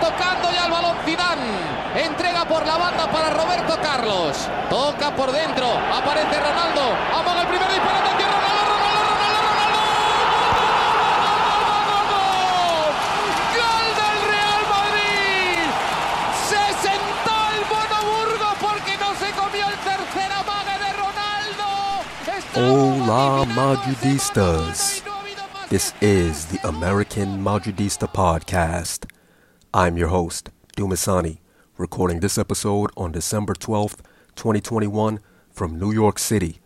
tocando ya el balón Zidane. Entrega por la banda para Roberto Carlos. Toca por dentro. Aparece Ronaldo. Amaga el primer disparo. Ronaldo, Ronaldo, Ronaldo, Ronaldo. ¡Gol del Real Madrid! Se sentó el Bono porque no se comió el tercer amague de Hola Ronaldo. Madridistas. This is the American Madridista podcast. I'm your host, Dumisani, recording this episode on December 12th, 2021 from New York City.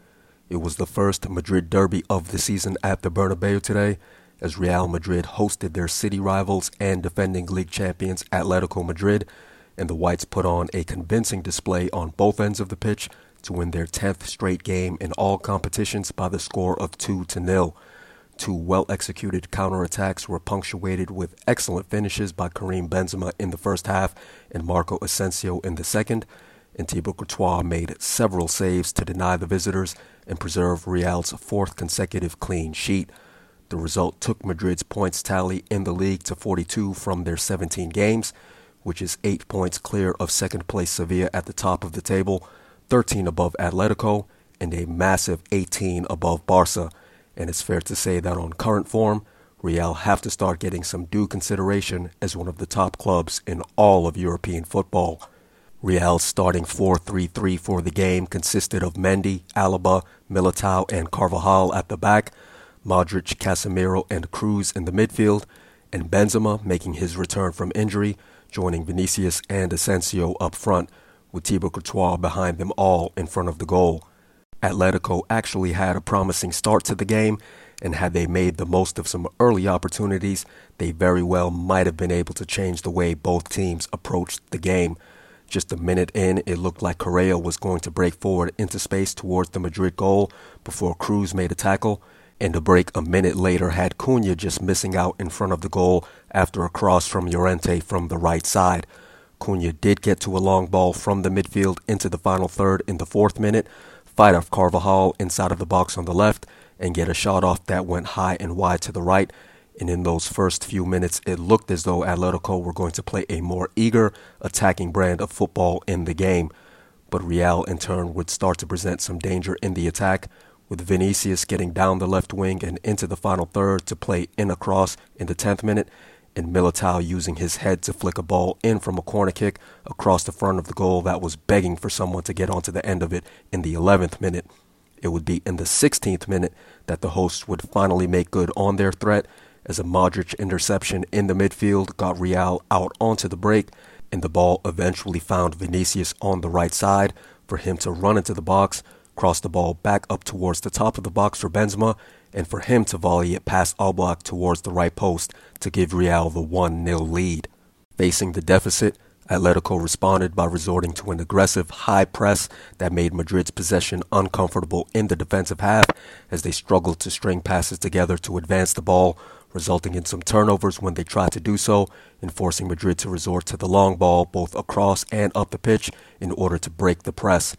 It was the first Madrid derby of the season at the Bernabeu today as Real Madrid hosted their city rivals and defending league champions Atletico Madrid, and the Whites put on a convincing display on both ends of the pitch to win their 10th straight game in all competitions by the score of 2 to 0. Two well executed counterattacks were punctuated with excellent finishes by Karim Benzema in the first half and Marco Asensio in the second, and Thibaut Courtois made several saves to deny the visitors and preserve Real's fourth consecutive clean sheet. The result took Madrid's points tally in the league to 42 from their 17 games, which is 8 points clear of second place Sevilla at the top of the table, 13 above Atletico, and a massive 18 above Barca and it's fair to say that on current form, Real have to start getting some due consideration as one of the top clubs in all of European football. Real's starting 4-3-3 for the game consisted of Mendy, Alaba, Militao, and Carvajal at the back, Modric, Casemiro, and Kroos in the midfield, and Benzema making his return from injury, joining Vinicius and Asensio up front, with Thibaut Courtois behind them all in front of the goal. Atletico actually had a promising start to the game, and had they made the most of some early opportunities, they very well might have been able to change the way both teams approached the game. Just a minute in, it looked like Correa was going to break forward into space towards the Madrid goal before Kroos made a tackle, and a break a minute later had Cunha just missing out in front of the goal after a cross from Llorente from the right side. Cunha did get to a long ball from the midfield into the final third in the fourth minute, fight off Carvajal inside of the box on the left, and get a shot off that went high and wide to the right. And in those first few minutes, it looked as though Atletico were going to play a more eager, attacking brand of football in the game. But Real, in turn, would start to present some danger in the attack, with Vinicius getting down the left wing and into the final third to play in a cross in the 10th minute, and Militao using his head to flick a ball in from a corner kick across the front of the goal that was begging for someone to get onto the end of it in the 11th minute. It would be in the 16th minute that the hosts would finally make good on their threat as a Modric interception in the midfield got Real out onto the break, and the ball eventually found Vinicius on the right side for him to run into the box, cross the ball back up towards the top of the box for Benzema, and for him to volley it past Oblak towards the right post to give Real the 1 0 lead. Facing the deficit, Atletico responded by resorting to an aggressive high press that made Madrid's possession uncomfortable in the defensive half as they struggled to string passes together to advance the ball, resulting in some turnovers when they tried to do so, and forcing Madrid to resort to the long ball both across and up the pitch in order to break the press.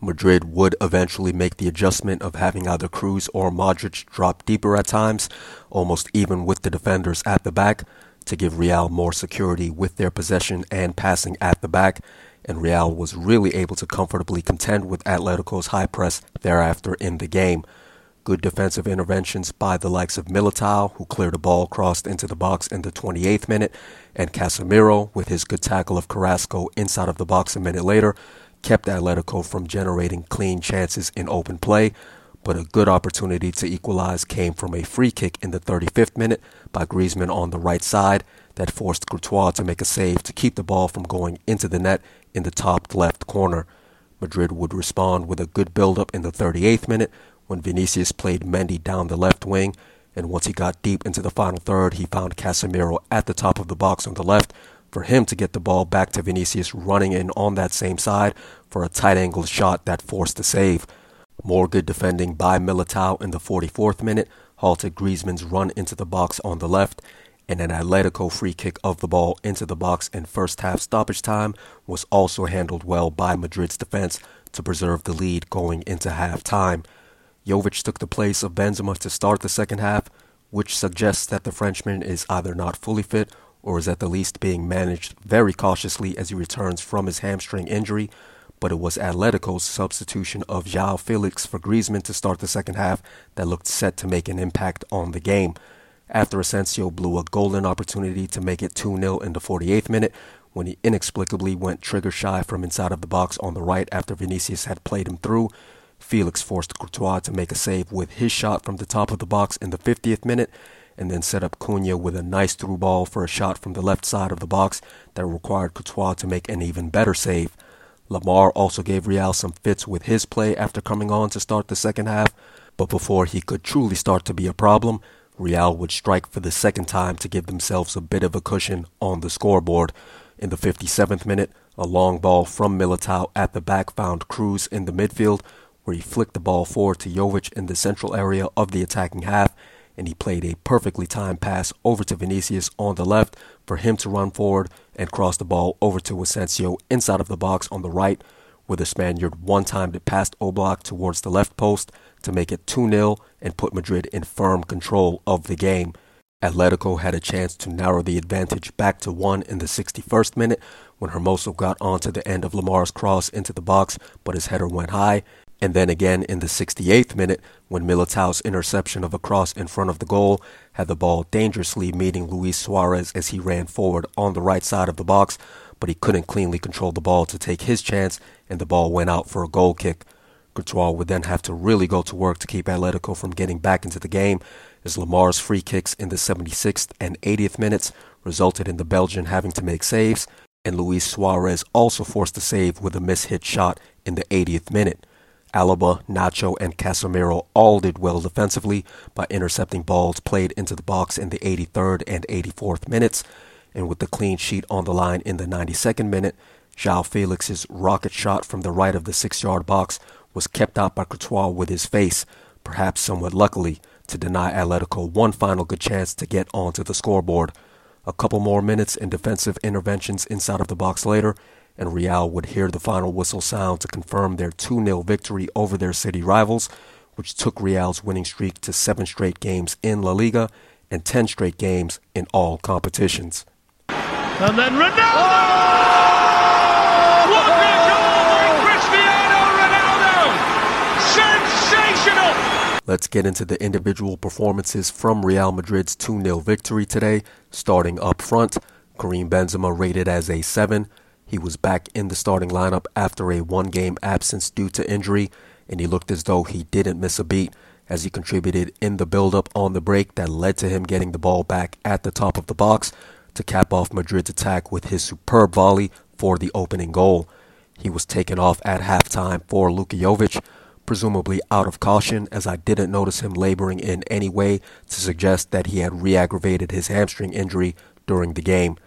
Madrid would eventually make the adjustment of having either Kroos or Modric drop deeper at times, almost even with the defenders at the back, to give Real more security with their possession and passing at the back, and Real was really able to comfortably contend with Atletico's high press thereafter in the game. Good defensive interventions by the likes of Militao, who cleared a ball crossed into the box in the 28th minute, and Casemiro, with his good tackle of Carrasco inside of the box a minute later, kept Atletico from generating clean chances in open play, but a good opportunity to equalize came from a free kick in the 35th minute by Griezmann on the right side that forced Courtois to make a save to keep the ball from going into the net in the top left corner. Madrid would respond with a good build-up in the 38th minute when Vinicius played Mendy down the left wing, and once he got deep into the final third, he found Casemiro at the top of the box on the left for him to get the ball back to Vinicius running in on that same side for a tight angle shot that forced a save. More good defending by Militao in the 44th minute halted Griezmann's run into the box on the left, and an Atletico free kick of the ball into the box in first half stoppage time was also handled well by Madrid's defense to preserve the lead going into half time. Jovic took the place of Benzema to start the second half, which suggests that the Frenchman is either not fully fit or is at the least being managed very cautiously as he returns from his hamstring injury. But it was Atletico's substitution of João Felix for Griezmann to start the second half that looked set to make an impact on the game. After Asensio blew a golden opportunity to make it 2 0 in the 48th minute, when he inexplicably went trigger shy from inside of the box on the right after Vinicius had played him through, Felix forced Courtois to make a save with his shot from the top of the box in the 50th minute, and then set up Cunha with a nice through ball for a shot from the left side of the box that required Courtois to make an even better save. Lemar also gave Real some fits with his play after coming on to start the second half, but before he could truly start to be a problem, Real would strike for the second time to give themselves a bit of a cushion on the scoreboard. In the 57th minute, a long ball from Militao at the back found Kroos in the midfield, where he flicked the ball forward to Jovic in the central area of the attacking half and he played a perfectly timed pass over to Vinicius on the left for him to run forward and cross the ball over to Asensio inside of the box on the right, where the Spaniard one timed it past Oblak towards the left post to make it 2 0 and put Madrid in firm control of the game. Atletico had a chance to narrow the advantage back to one in the 61st minute when Hermoso got onto the end of Lemar's cross into the box, but his header went high, and then again in the 68th minute when Militao's interception of a cross in front of the goal had the ball dangerously meeting Luis Suarez as he ran forward on the right side of the box, but he couldn't cleanly control the ball to take his chance and the ball went out for a goal kick. Courtois would then have to really go to work to keep Atletico from getting back into the game as Lemar's free kicks in the 76th and 80th minutes resulted in the Belgian having to make saves, and Luis Suarez also forced a save with a mishit shot in the 80th minute. Alaba, Nacho, and Casemiro all did well defensively by intercepting balls played into the box in the 83rd and 84th minutes. And with the clean sheet on the line in the 92nd minute, João Felix's rocket shot from the right of the six yard box was kept out by Courtois with his face, perhaps somewhat luckily, to deny Atletico one final good chance to get onto the scoreboard. A couple more minutes and defensive interventions inside of the box later, and Real would hear the final whistle sound to confirm their 2 0 victory over their city rivals, which took Real's winning streak to seven straight games in La Liga and 10 straight games in all competitions. And then Ronaldo! Oh! What a goal by Cristiano Ronaldo! Sensational! Let's get into the individual performances from Real Madrid's 2 0 victory today, starting up front. Karim Benzema rated as a 7. He was back in the starting lineup after a one game absence due to injury, and he looked as though he didn't miss a beat as he contributed in the build up on the break that led to him getting the ball back at the top of the box to cap off Madrid's attack with his superb volley for the opening goal. He was taken off at halftime for Luka Jovic, presumably out of caution, as I didn't notice him laboring in any way to suggest that he had re aggravated his hamstring injury during the game.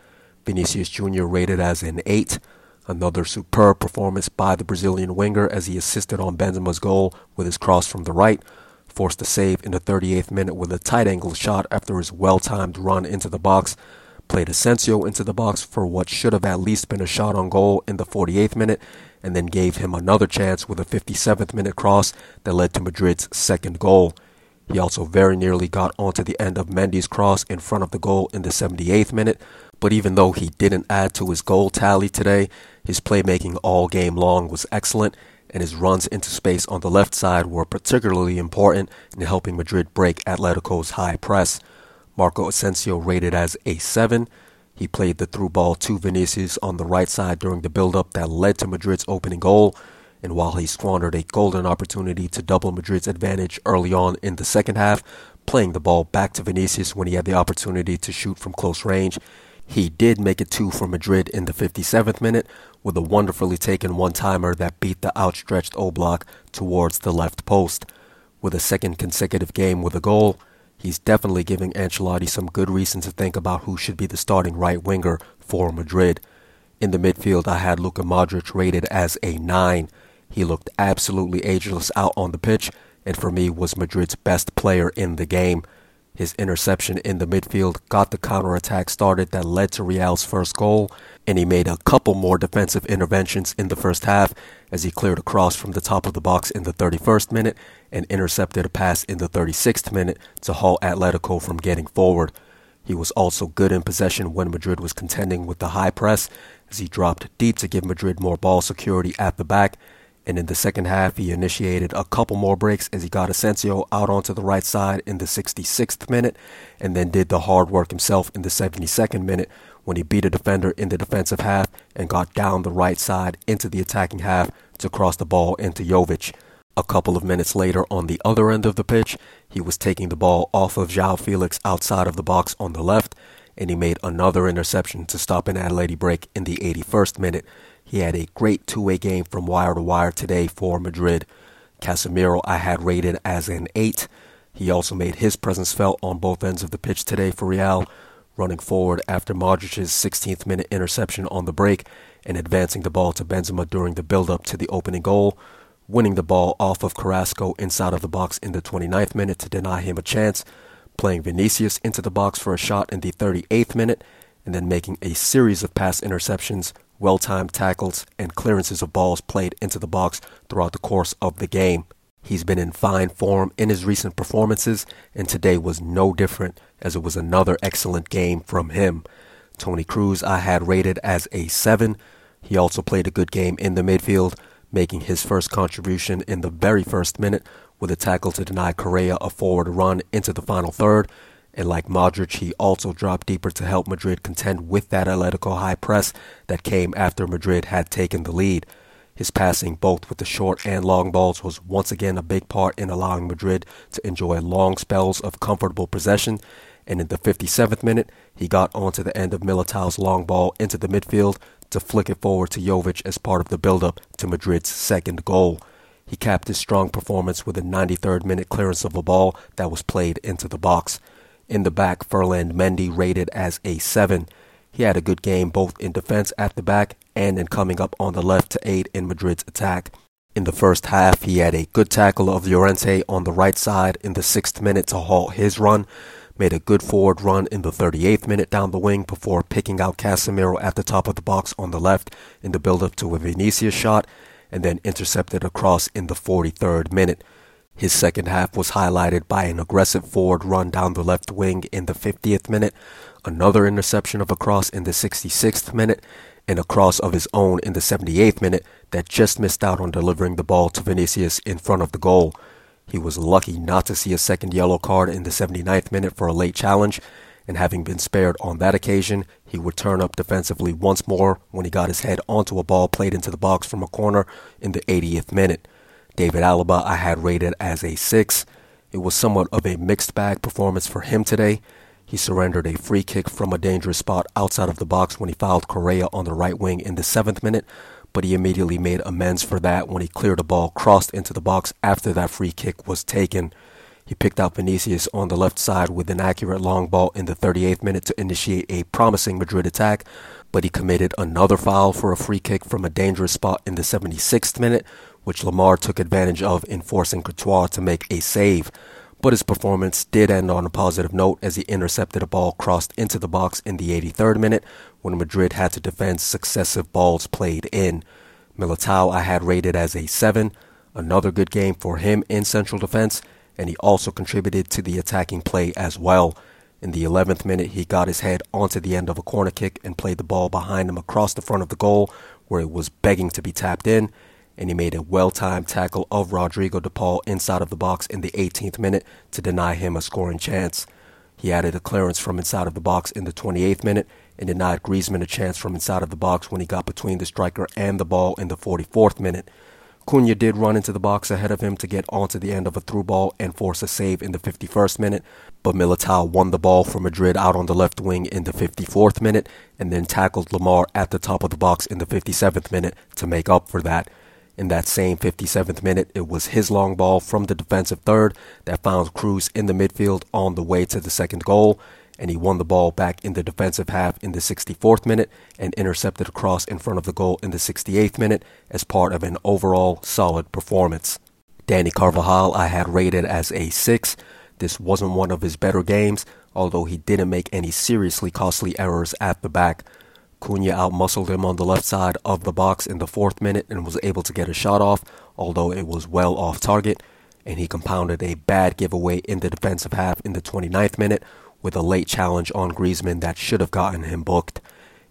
Vinicius Jr. rated as an 8. Another superb performance by the Brazilian winger as he assisted on Benzema's goal with his cross from the right, forced a save in the 38th minute with a tight angle shot after his well timed run into the box, played Asensio into the box for what should have at least been a shot on goal in the 48th minute, and then gave him another chance with a 57th minute cross that led to Madrid's second goal. He also very nearly got onto the end of Mendy's cross in front of the goal in the 78th minute, but even though he didn't add to his goal tally today, his playmaking all game long was excellent, and his runs into space on the left side were particularly important in helping Madrid break Atletico's high press. Marco Asensio rated as a 7. He played the through ball to Vinicius on the right side during the build-up that led to Madrid's opening goal, and while he squandered a golden opportunity to double Madrid's advantage early on in the second half, playing the ball back to Vinicius when he had the opportunity to shoot from close range, he did make it two for Madrid in the 57th minute with a wonderfully taken one timer that beat the outstretched Oblak towards the left post. With a second consecutive game with a goal, he's definitely giving Ancelotti some good reason to think about who should be the starting right winger for Madrid. In the midfield, I had Luka Modric rated as a 9. He looked absolutely ageless out on the pitch, and for me was Madrid's best player in the game. His interception in the midfield got the counterattack started that led to Real's first goal, and he made a couple more defensive interventions in the first half as he cleared a cross from the top of the box in the 31st minute and intercepted a pass in the 36th minute to halt Atletico from getting forward. He was also good in possession when Madrid was contending with the high press, as he dropped deep to give Madrid more ball security at the back. And in the second half, he initiated a couple more breaks as he got Asensio out onto the right side in the 66th minute, and then did the hard work himself in the 72nd minute when he beat a defender in the defensive half and got down the right side into the attacking half to cross the ball into Jovic. A couple of minutes later, on the other end of the pitch, he was taking the ball off of João Felix outside of the box on the left, and he made another interception to stop an Atleti break in the 81st minute. He had a great two way game from wire to wire today for Madrid. Casemiro, I had rated as an 8. He also made his presence felt on both ends of the pitch today for Real, running forward after Modric's 16th minute interception on the break and advancing the ball to Benzema during the build up to the opening goal winning the ball off of Carrasco inside of the box in the 29th minute to deny him a chance, playing Vinicius into the box for a shot in the 38th minute, and then making a series of pass interceptions, well timed tackles, and clearances of balls played into the box throughout the course of the game. He's been in fine form in his recent performances, and today was no different as it was another excellent game from him. Toni Kroos I had rated as a 7. He also played a good game in the midfield, making his first contribution in the very first minute with a tackle to deny Correa a forward run into the final third. And like Modric, he also dropped deeper to help Madrid contend with that Atletico high press that came after Madrid had taken the lead. His passing, both with the short and long balls, was once again a big part in allowing Madrid to enjoy long spells of comfortable possession. And in the 57th minute, he got onto the end of Militao's long ball into the midfield to flick it forward to Jovic as part of the build-up to Madrid's second goal. He capped his strong performance with a 93rd minute clearance of a ball that was played into the box. In the back, Ferland Mendy rated as a 7. He had a good game both in defense at the back and in coming up on the left to aid in Madrid's attack. In the first half, he had a good tackle of Llorente on the right side in the sixth minute to halt his run, made a good forward run in the 38th minute down the wing before picking out Casemiro at the top of the box on the left in the build-up to a Vinicius shot, and then intercepted a cross in the 43rd minute. His second half was highlighted by an aggressive forward run down the left wing in the 50th minute, another interception of a cross in the 66th minute, and a cross of his own in the 78th minute that just missed out on delivering the ball to Vinicius in front of the goal. He was lucky not to see a second yellow card in the 79th minute for a late challenge, and having been spared on that occasion, he would turn up defensively once more when he got his head onto a ball played into the box from a corner in the 80th minute. David Alaba I had rated as a 6. It was somewhat of a mixed bag performance for him today. He surrendered a free kick from a dangerous spot outside of the box when he fouled Correa on the right wing in the 7th minute, but he immediately made amends for that when he cleared a ball crossed into the box after that free kick was taken. He picked out Vinicius on the left side with an accurate long ball in the 38th minute to initiate a promising Madrid attack, but he committed another foul for a free kick from a dangerous spot in the 76th minute, which Lemar took advantage of in forcing Courtois to make a save. But his performance did end on a positive note as he intercepted a ball crossed into the box in the 83rd minute when Madrid had to defend successive balls played in. Militao I had rated as a 7, another good game for him in central defense, and he also contributed to the attacking play as well. In the 11th minute, he got his head onto the end of a corner kick and played the ball behind him across the front of the goal where it was begging to be tapped in and he made a well-timed tackle of Rodrigo de Paul inside of the box in the 18th minute to deny him a scoring chance. He added a clearance from inside of the box in the 28th minute and denied Griezmann a chance from inside of the box when he got between the striker and the ball in the 44th minute. Cunha did run into the box ahead of him to get onto the end of a through ball and force a save in the 51st minute, but Militao won the ball for Madrid out on the left wing in the 54th minute and then tackled Lemar at the top of the box in the 57th minute to make up for that. In that same 57th minute, it was his long ball from the defensive third that found Kroos in the midfield on the way to the second goal, and he won the ball back in the defensive half in the 64th minute and intercepted a cross in front of the goal in the 68th minute as part of an overall solid performance. Danny Carvajal I had rated as a 6. This wasn't one of his better games, although he didn't make any seriously costly errors at the back. Cunha outmuscled him on the left side of the box in the fourth minute and was able to get a shot off, although it was well off target. And he compounded a bad giveaway in the defensive half in the 29th minute with a late challenge on Griezmann that should have gotten him booked.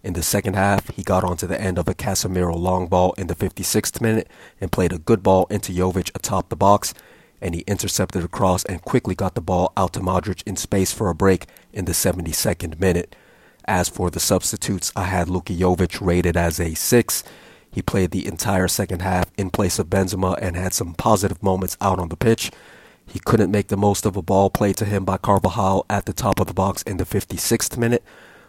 In the second half, he got onto the end of a Casemiro long ball in the 56th minute and played a good ball into Jovic atop the box, and he intercepted a cross and quickly got the ball out to Modric in space for a break in the 72nd minute. As for the substitutes, I had Luka Jovic rated as a 6. He played the entire second half in place of Benzema and had some positive moments out on the pitch. He couldn't make the most of a ball played to him by Carvajal at the top of the box in the 56th minute,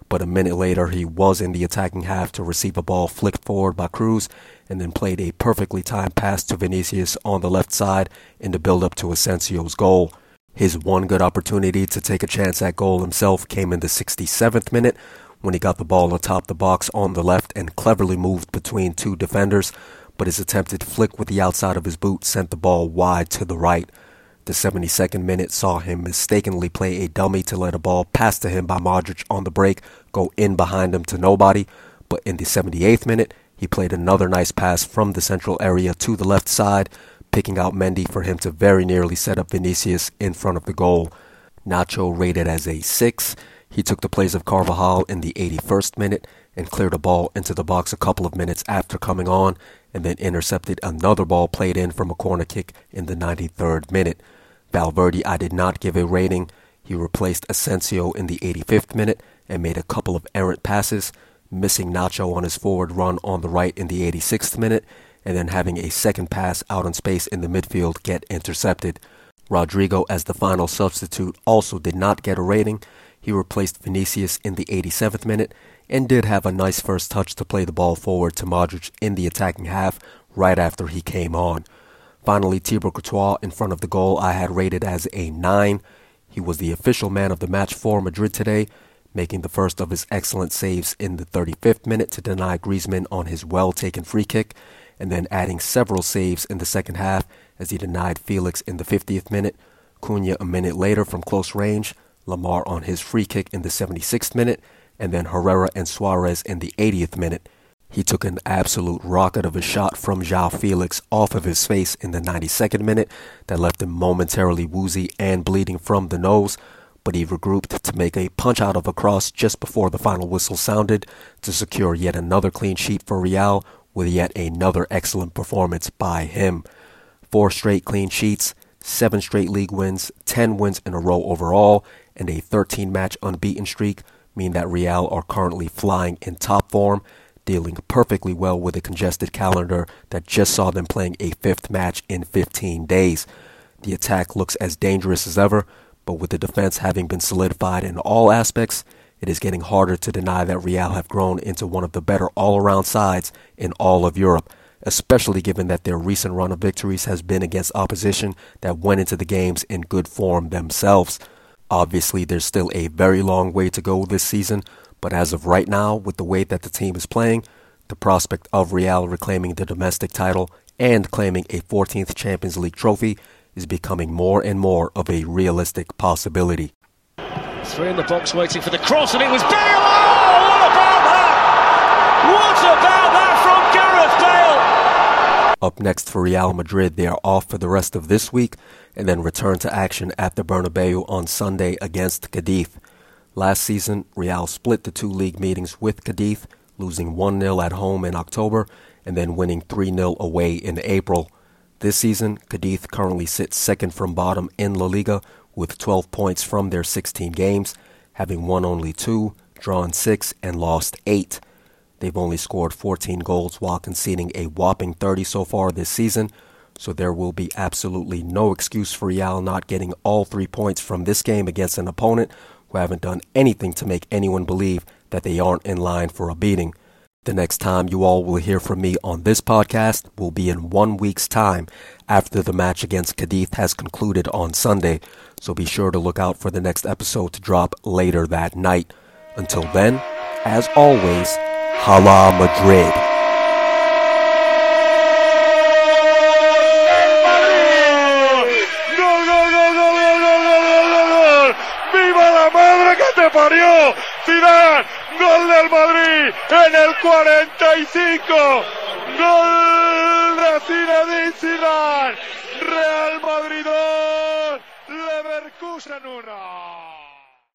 but a minute later he was in the attacking half to receive a ball flicked forward by Kroos and then played a perfectly timed pass to Vinicius on the left side in the build up to Asensio's goal. His one good opportunity to take a chance at goal himself came in the 67th minute when he got the ball atop the box on the left and cleverly moved between two defenders, but his attempted flick with the outside of his boot sent the ball wide to the right. The 72nd minute saw him mistakenly play a dummy to let a ball pass to him by Modric on the break go in behind him to nobody, but in the 78th minute, he played another nice pass from the central area to the left side, picking out Mendy for him to very nearly set up Vinicius in front of the goal. Nacho rated as a 6. He took the place of Carvajal in the 81st minute and cleared a ball into the box a couple of minutes after coming on, and then intercepted another ball played in from a corner kick in the 93rd minute. Valverde, I did not give a rating. He replaced Asensio in the 85th minute and made a couple of errant passes, missing Nacho on his forward run on the right in the 86th minute, and then having a second pass out in space in the midfield get intercepted. Rodrigo, as the final substitute, also did not get a rating. He replaced Vinicius in the 87th minute and did have a nice first touch to play the ball forward to Modric in the attacking half right after he came on. Finally, Thibaut Courtois in front of the goal I had rated as a 9. He was the official man of the match for Madrid today, making the first of his excellent saves in the 35th minute to deny Griezmann on his well taken free kick, and then adding several saves in the second half as he denied Felix in the 50th minute, Cunha a minute later from close range, Lemar on his free kick in the 76th minute, and then Herrera and Suarez in the 80th minute. He took an absolute rocket of a shot from Joao Felix off of his face in the 92nd minute that left him momentarily woozy and bleeding from the nose, but he regrouped to make a punch out of a cross just before the final whistle sounded to secure yet another clean sheet for Real with yet another excellent performance by him. Four straight clean sheets, seven straight league wins, 10 wins in a row overall, and a 13 match unbeaten streak mean that Real are currently flying in top form dealing perfectly well with a congested calendar that just saw them playing a fifth match in 15 days. The attack looks as dangerous as ever, but with the defense having been solidified in all aspects, it is getting harder to deny that Real have grown into one of the better all around sides in all of Europe, especially given that their recent run of victories has been against opposition that went into the games in good form themselves. Obviously, there's still a very long way to go this season, but as of right now, with the way that the team is playing, the prospect of Real reclaiming the domestic title and claiming a 14th Champions League trophy is becoming more and more of a realistic possibility. Three in the box waiting for the cross, and it was Bale! Oh, what about that? What about that from Gareth Bale? Up next for Real Madrid, they are off for the rest of this week and then return to action at the Bernabeu on Sunday against Cadiz. Last season, Real split the two league meetings with Cadiz, losing 1 0 at home in October and then winning 3 0 away in April. This season, Cadiz currently sits second from bottom in La Liga with 12 points from their 16 games, having won only two, drawn six, and lost eight. They've only scored 14 goals while conceding a whopping 30 so far this season, so there will be absolutely no excuse for Real not getting all three points from this game against an opponent who haven't done anything to make anyone believe that they aren't in line for a beating. The next time you all will hear from me on this podcast will be in one week's time after the match against Cadiz has concluded on Sunday, so be sure to look out for the next episode to drop later that night. Until then, as always, Hala Madrid. te parió. Zidane, gol del Madrid en el 45. Gol Zidane. Real Madrid 2, Leverkusen 1.